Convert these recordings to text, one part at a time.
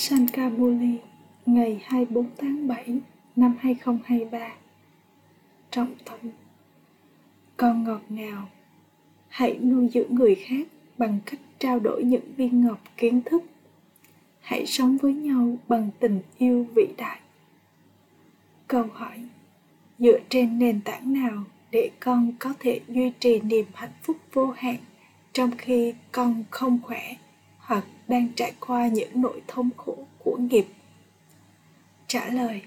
Sankabuli ngày 24 tháng 7 năm 2023 Trọng tâm, Con ngọt ngào. Hãy nuôi dưỡng người khác bằng cách trao đổi những viên ngọc kiến thức. Hãy sống với nhau bằng tình yêu vĩ đại. Câu hỏi, Dựa trên nền tảng nào để con có thể duy trì niềm hạnh phúc vô hạn trong khi con không khỏe hoặc đang trải qua những nỗi thống khổ của nghiệp. Trả lời,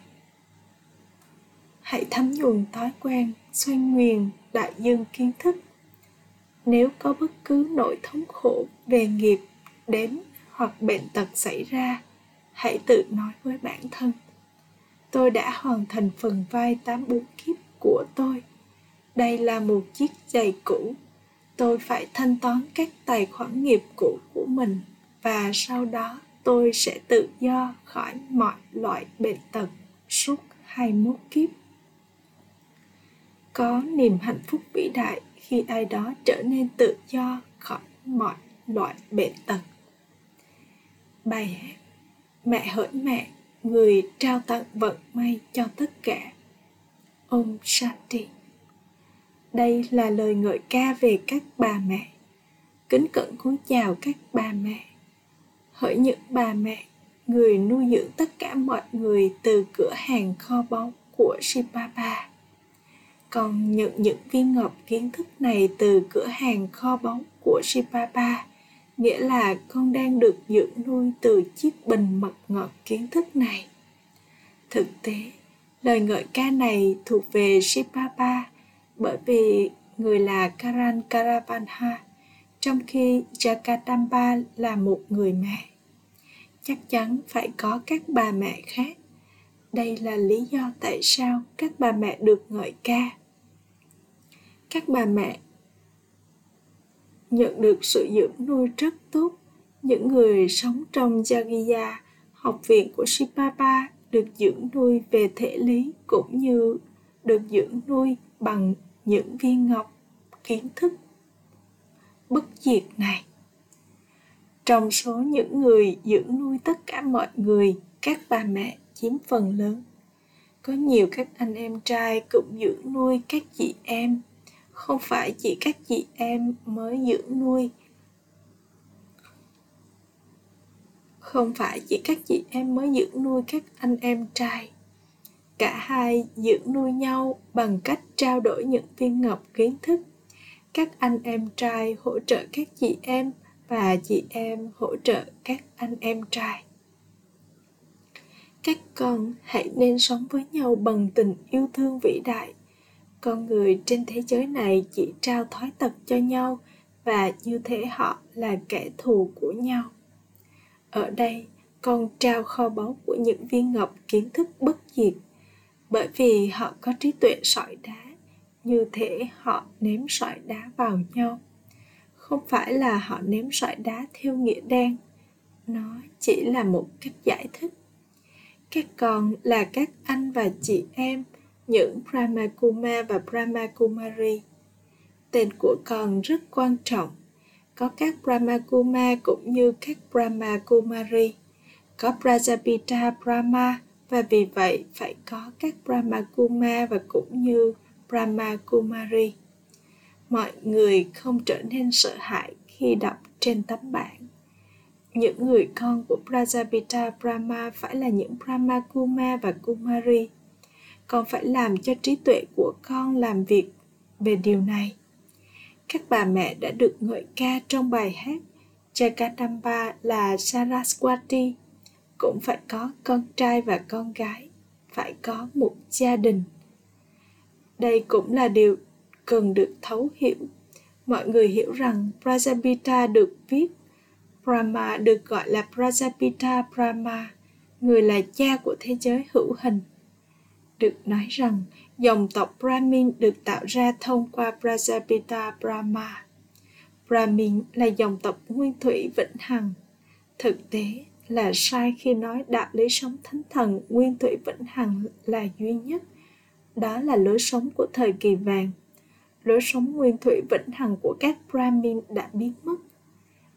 hãy thấm nhuần thói quen xoay nguyền đại dương kiến thức. Nếu có bất cứ nỗi thống khổ về nghiệp đến hoặc bệnh tật xảy ra, hãy tự nói với bản thân, tôi đã hoàn thành phần vai tám bốn kiếp của tôi. Đây là một chiếc giày cũ. Tôi phải thanh toán các tài khoản nghiệp cũ của mình và sau đó tôi sẽ tự do khỏi mọi loại bệnh tật suốt 21 kiếp. Có niềm hạnh phúc vĩ đại khi ai đó trở nên tự do khỏi mọi loại bệnh tật. Bài hát Mẹ hỡi mẹ, người trao tặng vận may cho tất cả. Om Shanti Đây là lời ngợi ca về các bà mẹ. Kính cẩn cúi chào các bà mẹ hỡi những bà mẹ người nuôi dưỡng tất cả mọi người từ cửa hàng kho báu của Shibaba. Còn nhận những viên ngọc kiến thức này từ cửa hàng kho báu của Shibaba, nghĩa là con đang được dưỡng nuôi từ chiếc bình mật ngọt kiến thức này. Thực tế, lời ngợi ca này thuộc về Shibaba bởi vì người là Karan Karavanha, trong khi Jakatamba là một người mẹ chắc chắn phải có các bà mẹ khác. Đây là lý do tại sao các bà mẹ được ngợi ca. Các bà mẹ nhận được sự dưỡng nuôi rất tốt. Những người sống trong Jagiya, học viện của Shipapa được dưỡng nuôi về thể lý cũng như được dưỡng nuôi bằng những viên ngọc kiến thức. Bất diệt này trong số những người dưỡng nuôi tất cả mọi người, các bà mẹ chiếm phần lớn. Có nhiều các anh em trai cũng dưỡng nuôi các chị em. Không phải chỉ các chị em mới dưỡng nuôi. Không phải chỉ các chị em mới dưỡng nuôi các anh em trai. Cả hai dưỡng nuôi nhau bằng cách trao đổi những viên ngọc kiến thức. Các anh em trai hỗ trợ các chị em và chị em hỗ trợ các anh em trai. Các con hãy nên sống với nhau bằng tình yêu thương vĩ đại. Con người trên thế giới này chỉ trao thói tật cho nhau và như thế họ là kẻ thù của nhau. Ở đây, con trao kho báu của những viên ngọc kiến thức bất diệt. Bởi vì họ có trí tuệ sỏi đá, như thể họ ném sỏi đá vào nhau không phải là họ ném sỏi đá theo nghĩa đen nó chỉ là một cách giải thích. Các con là các anh và chị em, những brahmakuma và brahmakumari. Tên của con rất quan trọng. Có các brahmakuma cũng như các brahmakumari. Có prajapita brahma và vì vậy phải có các brahmakuma và cũng như brahmakumari mọi người không trở nên sợ hãi khi đọc trên tấm bảng những người con của Prajapita Brahma phải là những Brahma Kuma và Kumari. Con phải làm cho trí tuệ của con làm việc về điều này. Các bà mẹ đã được ngợi ca trong bài hát Jagadamba là Saraswati. Cũng phải có con trai và con gái, phải có một gia đình. Đây cũng là điều cần được thấu hiểu. Mọi người hiểu rằng Prajapita được viết Brahma được gọi là Prajapita Brahma, người là cha của thế giới hữu hình. Được nói rằng dòng tộc Brahmin được tạo ra thông qua Prajapita Brahma. Brahmin là dòng tộc nguyên thủy vĩnh hằng. Thực tế là sai khi nói đạo lý sống thánh thần nguyên thủy vĩnh hằng là duy nhất. Đó là lối sống của thời kỳ vàng lối sống nguyên thủy vĩnh hằng của các Brahmin đã biến mất.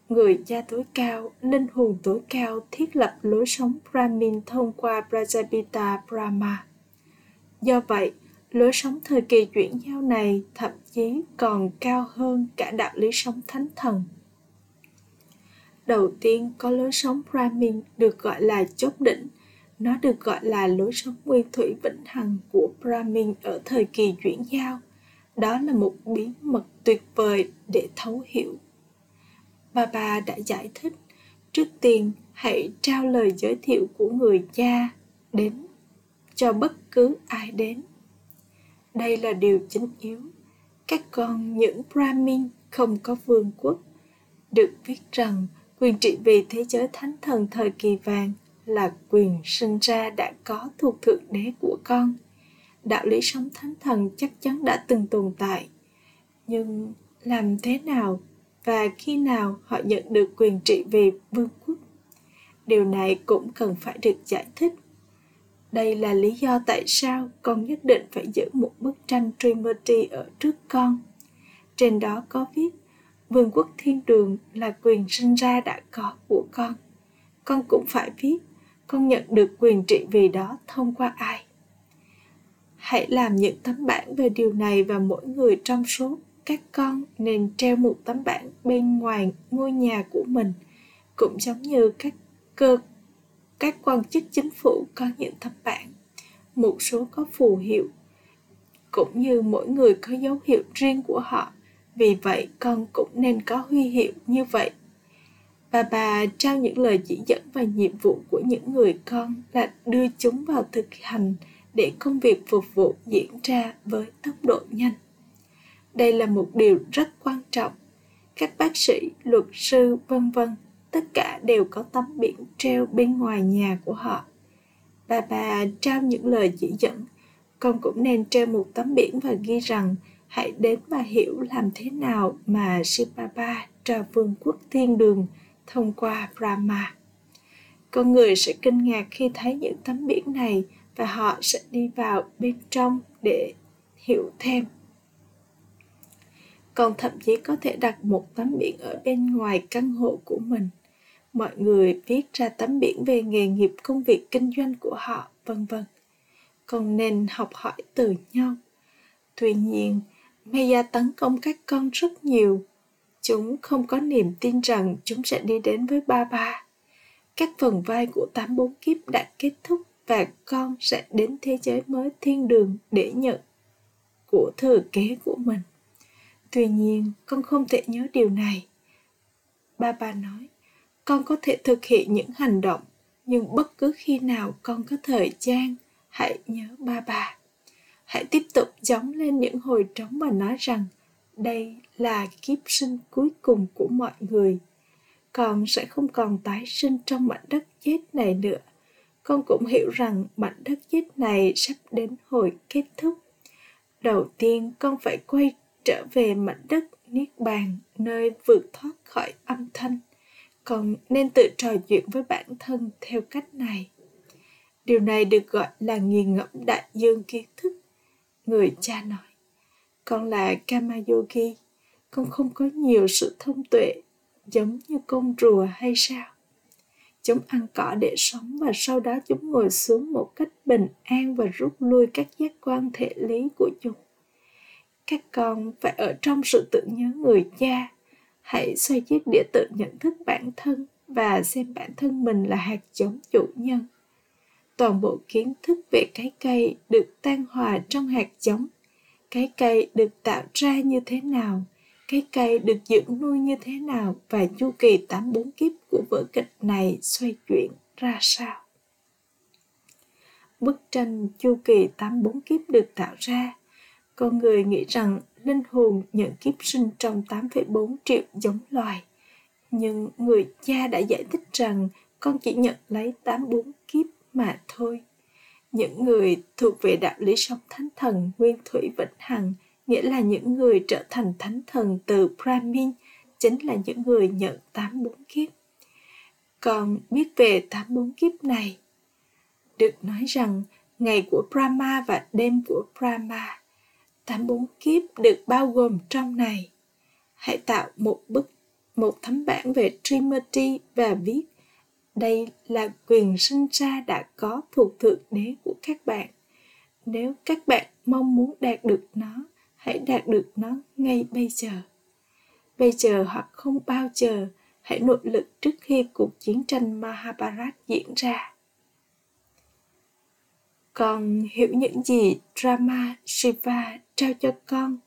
người cha tối cao, linh hồn tối cao thiết lập lối sống Brahmin thông qua Prajapita Brahma. Do vậy, lối sống thời kỳ chuyển giao này thậm chí còn cao hơn cả đạo lý sống thánh thần. Đầu tiên có lối sống Brahmin được gọi là chốt đỉnh. Nó được gọi là lối sống nguyên thủy vĩnh hằng của Brahmin ở thời kỳ chuyển giao. Đó là một bí mật tuyệt vời để thấu hiểu. Bà bà đã giải thích, trước tiên hãy trao lời giới thiệu của người cha đến cho bất cứ ai đến. Đây là điều chính yếu. Các con những brahmin không có vương quốc được viết rằng quyền trị vì thế giới thánh thần thời kỳ vàng là quyền sinh ra đã có thuộc thượng đế của con đạo lý sống thánh thần chắc chắn đã từng tồn tại nhưng làm thế nào và khi nào họ nhận được quyền trị vì vương quốc điều này cũng cần phải được giải thích đây là lý do tại sao con nhất định phải giữ một bức tranh trinity ở trước con. Trên đó có viết, Vương quốc thiên đường là quyền sinh ra đã có của con. Con cũng phải viết, con nhận được quyền trị vì đó thông qua ai. Hãy làm những tấm bảng về điều này và mỗi người trong số các con nên treo một tấm bảng bên ngoài ngôi nhà của mình, cũng giống như các cơ các quan chức chính phủ có những tấm bảng một số có phù hiệu cũng như mỗi người có dấu hiệu riêng của họ. Vì vậy con cũng nên có huy hiệu như vậy. Bà bà trao những lời chỉ dẫn và nhiệm vụ của những người con là đưa chúng vào thực hành để công việc phục vụ diễn ra với tốc độ nhanh. Đây là một điều rất quan trọng. Các bác sĩ, luật sư, vân vân, tất cả đều có tấm biển treo bên ngoài nhà của họ. Bà bà trao những lời chỉ dẫn. Con cũng nên treo một tấm biển và ghi rằng hãy đến và hiểu làm thế nào mà Sipapa trao vương quốc thiên đường thông qua Brahma. Con người sẽ kinh ngạc khi thấy những tấm biển này và họ sẽ đi vào bên trong để hiểu thêm. còn thậm chí có thể đặt một tấm biển ở bên ngoài căn hộ của mình. Mọi người viết ra tấm biển về nghề nghiệp công việc kinh doanh của họ, vân vân. Còn nên học hỏi từ nhau. Tuy nhiên, Maya tấn công các con rất nhiều. Chúng không có niềm tin rằng chúng sẽ đi đến với ba ba các phần vai của tám bốn kiếp đã kết thúc và con sẽ đến thế giới mới thiên đường để nhận của thừa kế của mình. Tuy nhiên, con không thể nhớ điều này. Ba ba nói, con có thể thực hiện những hành động, nhưng bất cứ khi nào con có thời gian, hãy nhớ ba bà hãy tiếp tục giống lên những hồi trống và nói rằng, đây là kiếp sinh cuối cùng của mọi người. Con sẽ không còn tái sinh trong mảnh đất chết này nữa con cũng hiểu rằng mảnh đất chết này sắp đến hồi kết thúc. Đầu tiên, con phải quay trở về mảnh đất niết bàn, nơi vượt thoát khỏi âm thanh. Con nên tự trò chuyện với bản thân theo cách này. Điều này được gọi là nghiền ngẫm đại dương kiến thức. Người cha nói, con là kama yogi con không có nhiều sự thông tuệ giống như con rùa hay sao? Chúng ăn cỏ để sống và sau đó chúng ngồi xuống một cách bình an và rút lui các giác quan thể lý của chúng. Các con phải ở trong sự tưởng nhớ người cha. Hãy xoay chiếc đĩa tự nhận thức bản thân và xem bản thân mình là hạt giống chủ nhân. Toàn bộ kiến thức về cái cây được tan hòa trong hạt giống. Cái cây được tạo ra như thế nào? Cái cây được dưỡng nuôi như thế nào và chu kỳ tám bốn kiếp của vở kịch này xoay chuyển ra sao bức tranh chu kỳ tám bốn kiếp được tạo ra con người nghĩ rằng linh hồn nhận kiếp sinh trong 8,4 triệu giống loài. Nhưng người cha đã giải thích rằng con chỉ nhận lấy 84 kiếp mà thôi. Những người thuộc về đạo lý sống thánh thần nguyên thủy vĩnh hằng, nghĩa là những người trở thành thánh thần từ Brahmin, chính là những người nhận 84 kiếp. Còn biết về 84 kiếp này, được nói rằng ngày của Brahma và đêm của Brahma tám bốn kiếp được bao gồm trong này hãy tạo một bức một tấm bản về Trimurti và viết đây là quyền sinh ra đã có thuộc thượng đế của các bạn. Nếu các bạn mong muốn đạt được nó, hãy đạt được nó ngay bây giờ. Bây giờ hoặc không bao giờ, hãy nỗ lực trước khi cuộc chiến tranh Mahabharat diễn ra. Con hiểu những gì Rama Shiva trao cho con,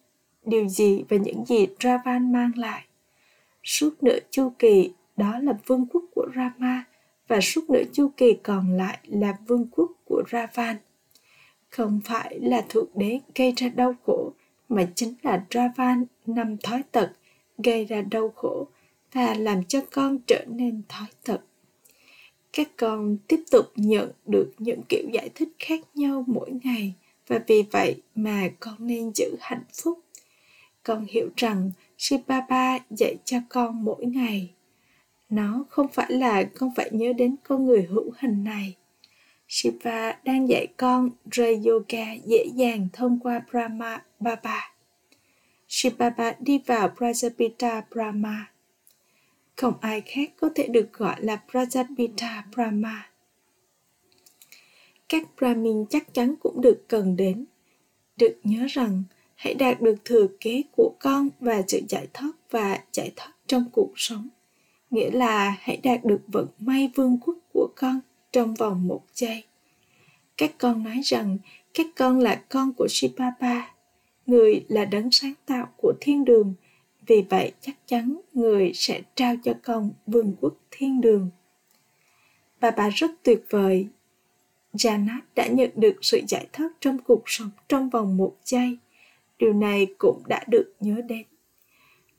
điều gì và những gì Ravan mang lại. Suốt nửa chu kỳ, đó là vương quốc của Rama và suốt nửa chu kỳ còn lại là vương quốc của Ravan. Không phải là thượng đế gây ra đau khổ, mà chính là Ravan năm thói tật, gây ra đau khổ và làm cho con trở nên thói tật. Các con tiếp tục nhận được những kiểu giải thích khác nhau mỗi ngày và vì vậy mà con nên giữ hạnh phúc. Con hiểu rằng Shibaba Baba dạy cho con mỗi ngày nó không phải là con phải nhớ đến con người hữu hình này shiva đang dạy con rời yoga dễ dàng thông qua brahma baba. Shiva đi vào prajapita brahma. Không ai khác có thể được gọi là prajapita brahma. Các brahmin chắc chắn cũng được cần đến. Được nhớ rằng, hãy đạt được thừa kế của con và sự giải thoát và giải thoát trong cuộc sống. Nghĩa là hãy đạt được vận may vương quốc của con trong vòng một giây. Các con nói rằng các con là con của Shipapa, người là đấng sáng tạo của thiên đường, vì vậy chắc chắn người sẽ trao cho con vương quốc thiên đường. Bà bà rất tuyệt vời. Janet đã nhận được sự giải thoát trong cuộc sống trong vòng một giây. Điều này cũng đã được nhớ đến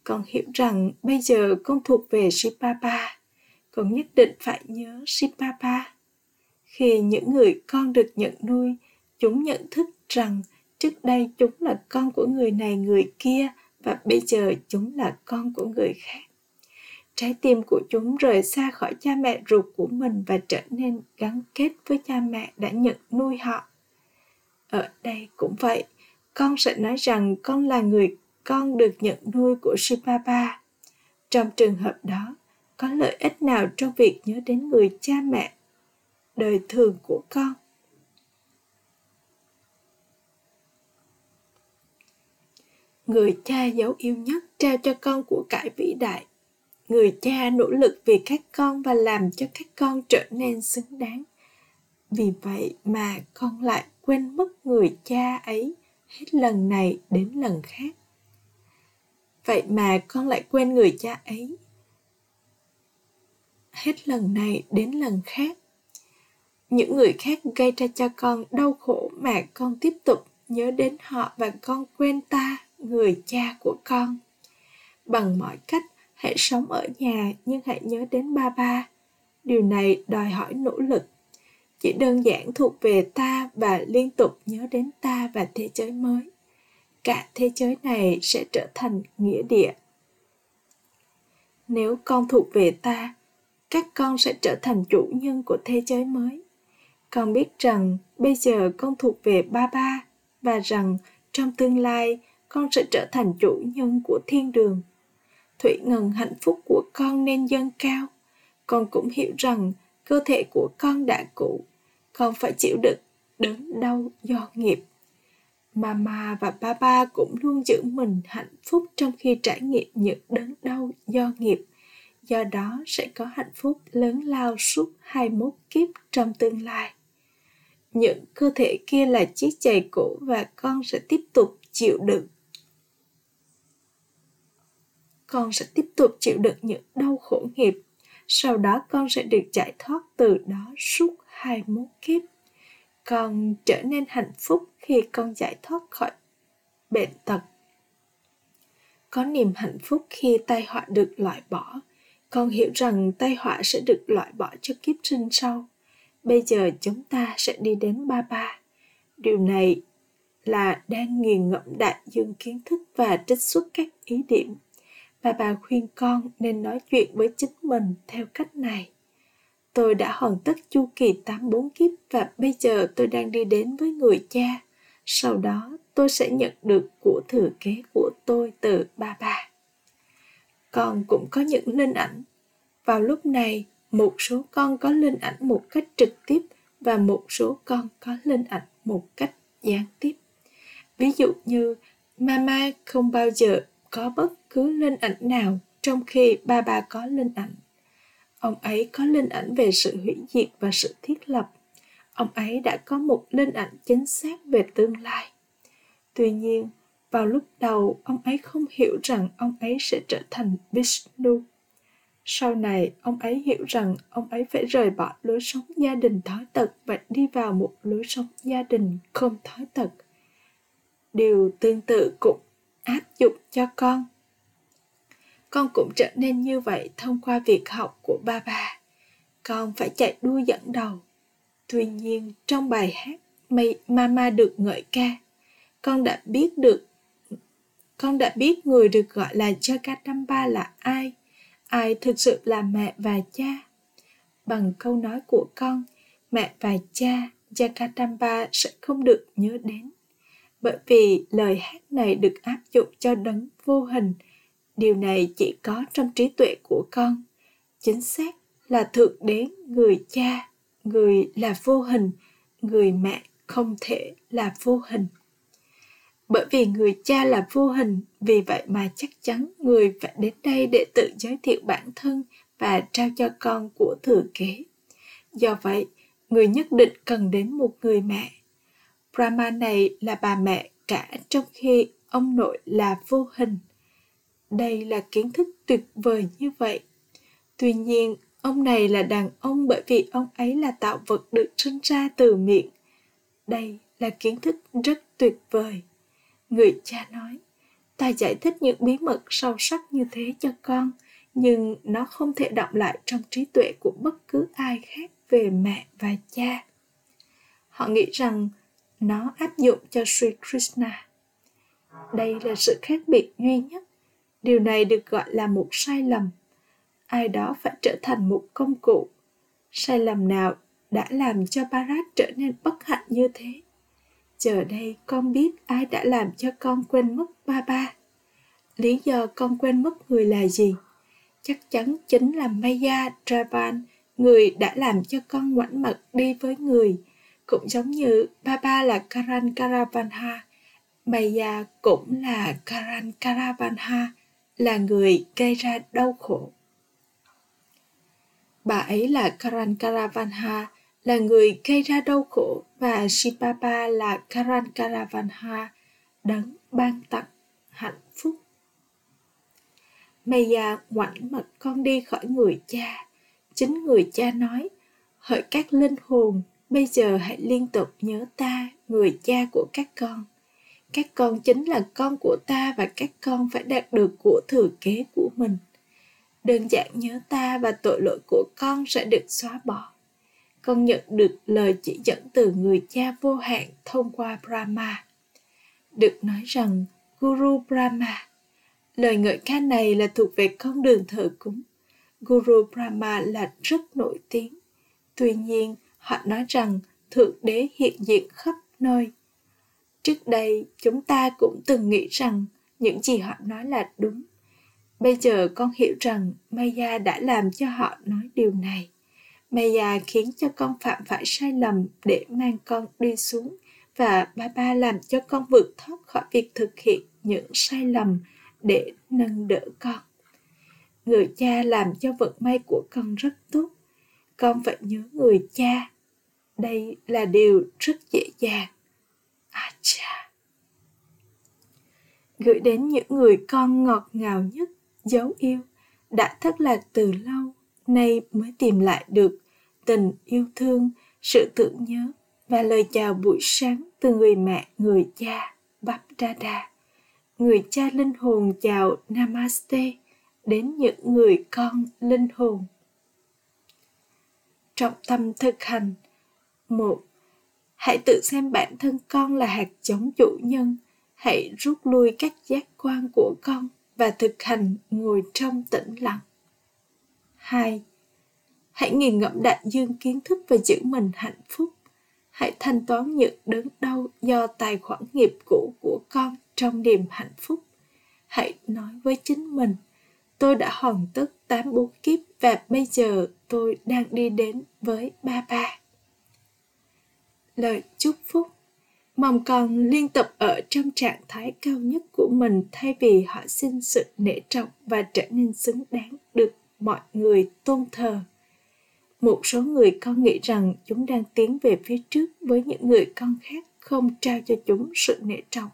con hiểu rằng bây giờ con thuộc về Shipapa. Con nhất định phải nhớ Shipapa. Khi những người con được nhận nuôi, chúng nhận thức rằng trước đây chúng là con của người này người kia và bây giờ chúng là con của người khác. Trái tim của chúng rời xa khỏi cha mẹ ruột của mình và trở nên gắn kết với cha mẹ đã nhận nuôi họ. Ở đây cũng vậy, con sẽ nói rằng con là người con được nhận nuôi của Shipapa. Trong trường hợp đó, có lợi ích nào trong việc nhớ đến người cha mẹ đời thường của con? Người cha dấu yêu nhất trao cho con của cải vĩ đại. Người cha nỗ lực vì các con và làm cho các con trở nên xứng đáng. Vì vậy mà con lại quên mất người cha ấy hết lần này đến lần khác vậy mà con lại quên người cha ấy hết lần này đến lần khác những người khác gây ra cho con đau khổ mà con tiếp tục nhớ đến họ và con quên ta, người cha của con. Bằng mọi cách, hãy sống ở nhà nhưng hãy nhớ đến ba ba. Điều này đòi hỏi nỗ lực. Chỉ đơn giản thuộc về ta và liên tục nhớ đến ta và thế giới mới. Cả thế giới này sẽ trở thành nghĩa địa. Nếu con thuộc về ta, các con sẽ trở thành chủ nhân của thế giới mới con biết rằng bây giờ con thuộc về ba ba và rằng trong tương lai con sẽ trở thành chủ nhân của thiên đường thủy ngân hạnh phúc của con nên dâng cao con cũng hiểu rằng cơ thể của con đã cũ con phải chịu đựng đớn đau do nghiệp Mama và Papa cũng luôn giữ mình hạnh phúc trong khi trải nghiệm những đớn đau do nghiệp. Do đó sẽ có hạnh phúc lớn lao suốt 21 kiếp trong tương lai. Những cơ thể kia là chiếc giày cũ và con sẽ tiếp tục chịu đựng. Con sẽ tiếp tục chịu đựng những đau khổ nghiệp. Sau đó con sẽ được giải thoát từ đó suốt 21 kiếp con trở nên hạnh phúc khi con giải thoát khỏi bệnh tật có niềm hạnh phúc khi tai họa được loại bỏ con hiểu rằng tai họa sẽ được loại bỏ cho kiếp sinh sau bây giờ chúng ta sẽ đi đến ba ba điều này là đang nghiền ngẫm đại dương kiến thức và trích xuất các ý điểm và bà khuyên con nên nói chuyện với chính mình theo cách này Tôi đã hoàn tất chu kỳ 84 kiếp và bây giờ tôi đang đi đến với người cha. Sau đó, tôi sẽ nhận được của thừa kế của tôi từ ba ba. con cũng có những linh ảnh vào lúc này một số con có lên ảnh một cách trực tiếp và một số con có lên ảnh một cách gián tiếp. Ví dụ như mama không bao giờ có bất cứ lên ảnh nào trong khi ba ba có lên ảnh. Ông ấy có lên ảnh về sự hủy diệt và sự thiết lập. Ông ấy đã có một lên ảnh chính xác về tương lai. Tuy nhiên, vào lúc đầu, ông ấy không hiểu rằng ông ấy sẽ trở thành vishnu sau này, ông ấy hiểu rằng ông ấy phải rời bỏ lối sống gia đình thói tật và đi vào một lối sống gia đình không thói tật. Điều tương tự cũng áp dụng cho con. Con cũng trở nên như vậy thông qua việc học của ba bà. Con phải chạy đua dẫn đầu. Tuy nhiên, trong bài hát mama được ngợi ca, con đã biết được, con đã biết người được gọi là Jagadamba là ai ai thực sự là mẹ và cha? Bằng câu nói của con, mẹ và cha jakartamba sẽ không được nhớ đến. Bởi vì lời hát này được áp dụng cho đấng vô hình. Điều này chỉ có trong trí tuệ của con. Chính xác là thượng đế, người cha, người là vô hình, người mẹ không thể là vô hình bởi vì người cha là vô hình, vì vậy mà chắc chắn người phải đến đây để tự giới thiệu bản thân và trao cho con của thừa kế. Do vậy, người nhất định cần đến một người mẹ. Brahma này là bà mẹ cả trong khi ông nội là vô hình. Đây là kiến thức tuyệt vời như vậy. Tuy nhiên, ông này là đàn ông bởi vì ông ấy là tạo vật được sinh ra từ miệng. Đây là kiến thức rất tuyệt vời người cha nói, ta giải thích những bí mật sâu sắc như thế cho con, nhưng nó không thể động lại trong trí tuệ của bất cứ ai khác về mẹ và cha họ nghĩ rằng nó áp dụng cho Sri Krishna. Đây là sự khác biệt duy nhất. Điều này được gọi là một sai lầm. Ai đó phải trở thành một công cụ. Sai lầm nào đã làm cho Bharat trở nên bất hạnh như thế? Giờ đây con biết ai đã làm cho con quên mất ba ba. Lý do con quên mất người là gì? Chắc chắn chính là Maya Dravan, người đã làm cho con ngoảnh mặt đi với người, cũng giống như ba ba là Karan Karavanha, Maya cũng là Karan Karavanha, là người gây ra đau khổ. Bà ấy là Karan Karavanha, là người gây ra đau khổ và Sipapa là Karan Karavanha, đấng ban tặng hạnh phúc. Maya à, ngoảnh mặt con đi khỏi người cha. Chính người cha nói, hỡi các linh hồn, bây giờ hãy liên tục nhớ ta, người cha của các con. Các con chính là con của ta và các con phải đạt được của thừa kế của mình. Đơn giản nhớ ta và tội lỗi của con sẽ được xóa bỏ con nhận được lời chỉ dẫn từ người cha vô hạn thông qua Brahma. Được nói rằng Guru Brahma, lời ngợi ca này là thuộc về con đường thờ cúng. Guru Brahma là rất nổi tiếng. Tuy nhiên, họ nói rằng Thượng Đế hiện diện khắp nơi. Trước đây, chúng ta cũng từng nghĩ rằng những gì họ nói là đúng. Bây giờ con hiểu rằng Maya đã làm cho họ nói điều này. Maya khiến cho con phạm phải sai lầm để mang con đi xuống và ba ba làm cho con vượt thoát khỏi việc thực hiện những sai lầm để nâng đỡ con. Người cha làm cho vận may của con rất tốt. Con phải nhớ người cha. Đây là điều rất dễ dàng. À cha. Gửi đến những người con ngọt ngào nhất, dấu yêu, đã thất lạc từ lâu nay mới tìm lại được tình yêu thương, sự tưởng nhớ và lời chào buổi sáng từ người mẹ, người cha, Bap Dada. Người cha linh hồn chào Namaste đến những người con linh hồn. Trọng tâm thực hành một Hãy tự xem bản thân con là hạt giống chủ nhân. Hãy rút lui các giác quan của con và thực hành ngồi trong tĩnh lặng. 2. Hãy nghiền ngẫm đại dương kiến thức và giữ mình hạnh phúc. Hãy thanh toán những đớn đau do tài khoản nghiệp cũ của con trong niềm hạnh phúc. Hãy nói với chính mình, tôi đã hoàn tất tám bốn kiếp và bây giờ tôi đang đi đến với ba ba lời chúc phúc mong con liên tục ở trong trạng thái cao nhất của mình thay vì họ xin sự nể trọng và trở nên xứng đáng được mọi người tôn thờ. Một số người con nghĩ rằng chúng đang tiến về phía trước với những người con khác không trao cho chúng sự nể trọng.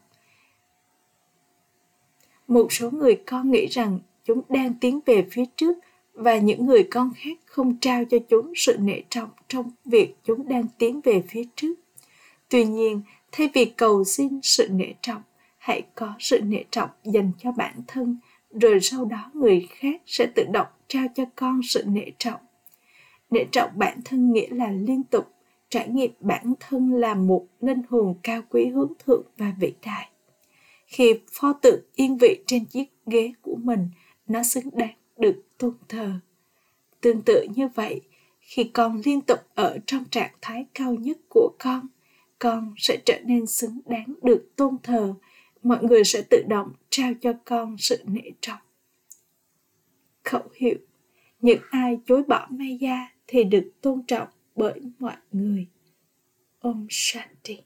Một số người con nghĩ rằng chúng đang tiến về phía trước và những người con khác không trao cho chúng sự nể trọng trong việc chúng đang tiến về phía trước. Tuy nhiên, thay vì cầu xin sự nể trọng, hãy có sự nể trọng dành cho bản thân, rồi sau đó người khác sẽ tự động trao cho con sự nể trọng. Nể trọng bản thân nghĩa là liên tục, trải nghiệm bản thân là một linh hồn cao quý hướng thượng và vĩ đại. Khi pho tượng yên vị trên chiếc ghế của mình, nó xứng đáng được tôn thờ. Tương tự như vậy, khi con liên tục ở trong trạng thái cao nhất của con con sẽ trở nên xứng đáng được tôn thờ. Mọi người sẽ tự động trao cho con sự nể trọng khẩu hiệu những ai chối bỏ Maya thì được tôn trọng bởi mọi người. Om Shanti